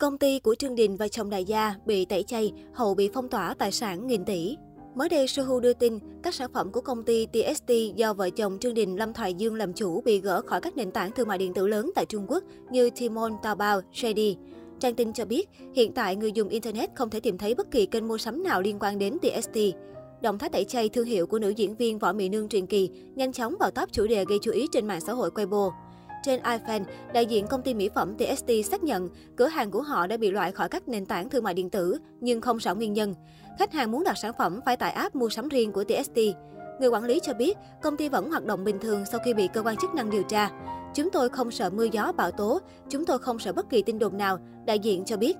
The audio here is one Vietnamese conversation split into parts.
Công ty của Trương Đình và chồng đại gia bị tẩy chay, hậu bị phong tỏa tài sản nghìn tỷ. Mới đây, Sohu đưa tin, các sản phẩm của công ty TST do vợ chồng Trương Đình Lâm Thoại Dương làm chủ bị gỡ khỏi các nền tảng thương mại điện tử lớn tại Trung Quốc như Tmall, Taobao, JD. Trang tin cho biết, hiện tại người dùng Internet không thể tìm thấy bất kỳ kênh mua sắm nào liên quan đến TST. Động thái tẩy chay thương hiệu của nữ diễn viên Võ Mỹ Nương truyền kỳ nhanh chóng vào top chủ đề gây chú ý trên mạng xã hội Weibo. Trên iFan, đại diện công ty mỹ phẩm TST xác nhận cửa hàng của họ đã bị loại khỏi các nền tảng thương mại điện tử, nhưng không rõ nguyên nhân. Khách hàng muốn đặt sản phẩm phải tải app mua sắm riêng của TST. Người quản lý cho biết, công ty vẫn hoạt động bình thường sau khi bị cơ quan chức năng điều tra. Chúng tôi không sợ mưa gió bão tố, chúng tôi không sợ bất kỳ tin đồn nào, đại diện cho biết.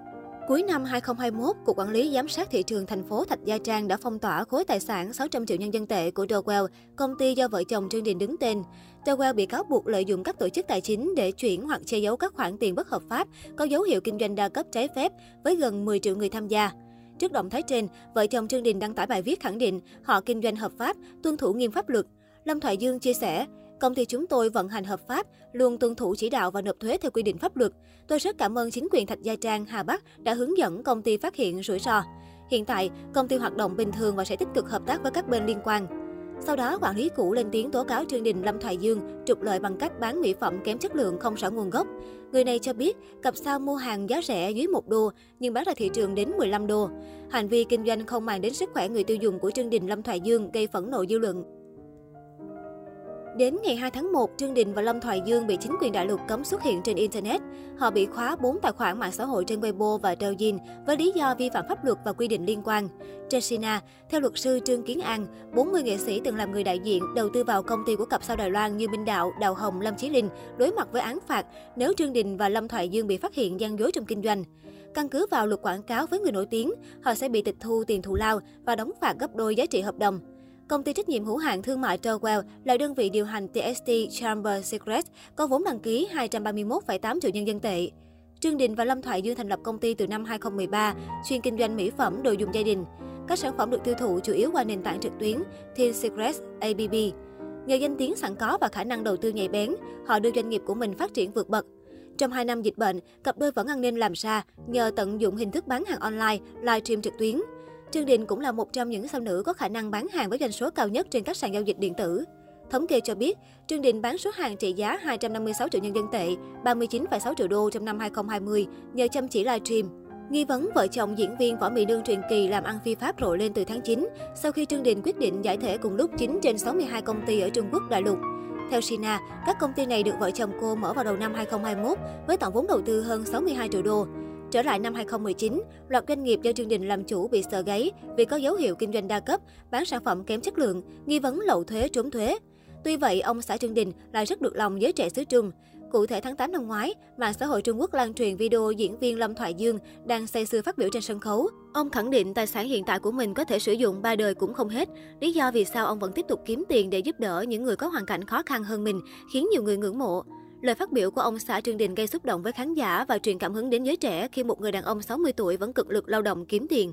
Cuối năm 2021, Cục Quản lý Giám sát Thị trường thành phố Thạch Gia Trang đã phong tỏa khối tài sản 600 triệu nhân dân tệ của Dowell, công ty do vợ chồng Trương Đình đứng tên. Dowell bị cáo buộc lợi dụng các tổ chức tài chính để chuyển hoặc che giấu các khoản tiền bất hợp pháp, có dấu hiệu kinh doanh đa cấp trái phép với gần 10 triệu người tham gia. Trước động thái trên, vợ chồng Trương Đình đăng tải bài viết khẳng định họ kinh doanh hợp pháp, tuân thủ nghiêm pháp luật. Lâm Thoại Dương chia sẻ, Công ty chúng tôi vận hành hợp pháp, luôn tuân thủ chỉ đạo và nộp thuế theo quy định pháp luật. Tôi rất cảm ơn chính quyền Thạch Gia Trang, Hà Bắc đã hướng dẫn công ty phát hiện rủi ro. Hiện tại, công ty hoạt động bình thường và sẽ tích cực hợp tác với các bên liên quan. Sau đó, quản lý cũ lên tiếng tố cáo Trương Đình Lâm Thoại Dương trục lợi bằng cách bán mỹ phẩm kém chất lượng không rõ nguồn gốc. Người này cho biết, cặp sao mua hàng giá rẻ dưới 1 đô nhưng bán ra thị trường đến 15 đô. Hành vi kinh doanh không mang đến sức khỏe người tiêu dùng của Trương Đình Lâm Thoại Dương gây phẫn nộ dư luận. Đến ngày 2 tháng 1, Trương Đình và Lâm Thoại Dương bị chính quyền đại lục cấm xuất hiện trên Internet. Họ bị khóa 4 tài khoản mạng xã hội trên Weibo và Douyin với lý do vi phạm pháp luật và quy định liên quan. Trên Sina, theo luật sư Trương Kiến An, 40 nghệ sĩ từng làm người đại diện đầu tư vào công ty của cặp sao Đài Loan như Minh Đạo, Đào Hồng, Lâm Chí Linh đối mặt với án phạt nếu Trương Đình và Lâm Thoại Dương bị phát hiện gian dối trong kinh doanh. Căn cứ vào luật quảng cáo với người nổi tiếng, họ sẽ bị tịch thu tiền thù lao và đóng phạt gấp đôi giá trị hợp đồng. Công ty trách nhiệm hữu hạn thương mại Dowell là đơn vị điều hành TST Chamber Secret có vốn đăng ký 231,8 triệu nhân dân tệ. Trương Đình và Lâm Thoại Dương thành lập công ty từ năm 2013, chuyên kinh doanh mỹ phẩm đồ dùng gia đình. Các sản phẩm được tiêu thụ chủ yếu qua nền tảng trực tuyến Teen Secrets ABB. Nhờ danh tiếng sẵn có và khả năng đầu tư nhạy bén, họ đưa doanh nghiệp của mình phát triển vượt bậc. Trong 2 năm dịch bệnh, cặp đôi vẫn ăn nên làm ra nhờ tận dụng hình thức bán hàng online, livestream trực tuyến. Trương Đình cũng là một trong những sao nữ có khả năng bán hàng với doanh số cao nhất trên các sàn giao dịch điện tử. Thống kê cho biết, Trương Đình bán số hàng trị giá 256 triệu nhân dân tệ, 39,6 triệu đô trong năm 2020 nhờ chăm chỉ livestream. Nghi vấn vợ chồng diễn viên Võ Mỹ Nương truyền kỳ làm ăn phi pháp rộ lên từ tháng 9, sau khi Trương Đình quyết định giải thể cùng lúc 9 trên 62 công ty ở Trung Quốc đại lục. Theo Sina, các công ty này được vợ chồng cô mở vào đầu năm 2021 với tổng vốn đầu tư hơn 62 triệu đô. Trở lại năm 2019, loạt doanh nghiệp do Trương Đình làm chủ bị sợ gáy vì có dấu hiệu kinh doanh đa cấp, bán sản phẩm kém chất lượng, nghi vấn lậu thuế trốn thuế. Tuy vậy, ông xã Trương Đình lại rất được lòng giới trẻ xứ Trung. Cụ thể tháng 8 năm ngoái, mạng xã hội Trung Quốc lan truyền video diễn viên Lâm Thoại Dương đang say sưa phát biểu trên sân khấu. Ông khẳng định tài sản hiện tại của mình có thể sử dụng ba đời cũng không hết. Lý do vì sao ông vẫn tiếp tục kiếm tiền để giúp đỡ những người có hoàn cảnh khó khăn hơn mình khiến nhiều người ngưỡng mộ. Lời phát biểu của ông xã Trương Đình gây xúc động với khán giả và truyền cảm hứng đến giới trẻ khi một người đàn ông 60 tuổi vẫn cực lực lao động kiếm tiền.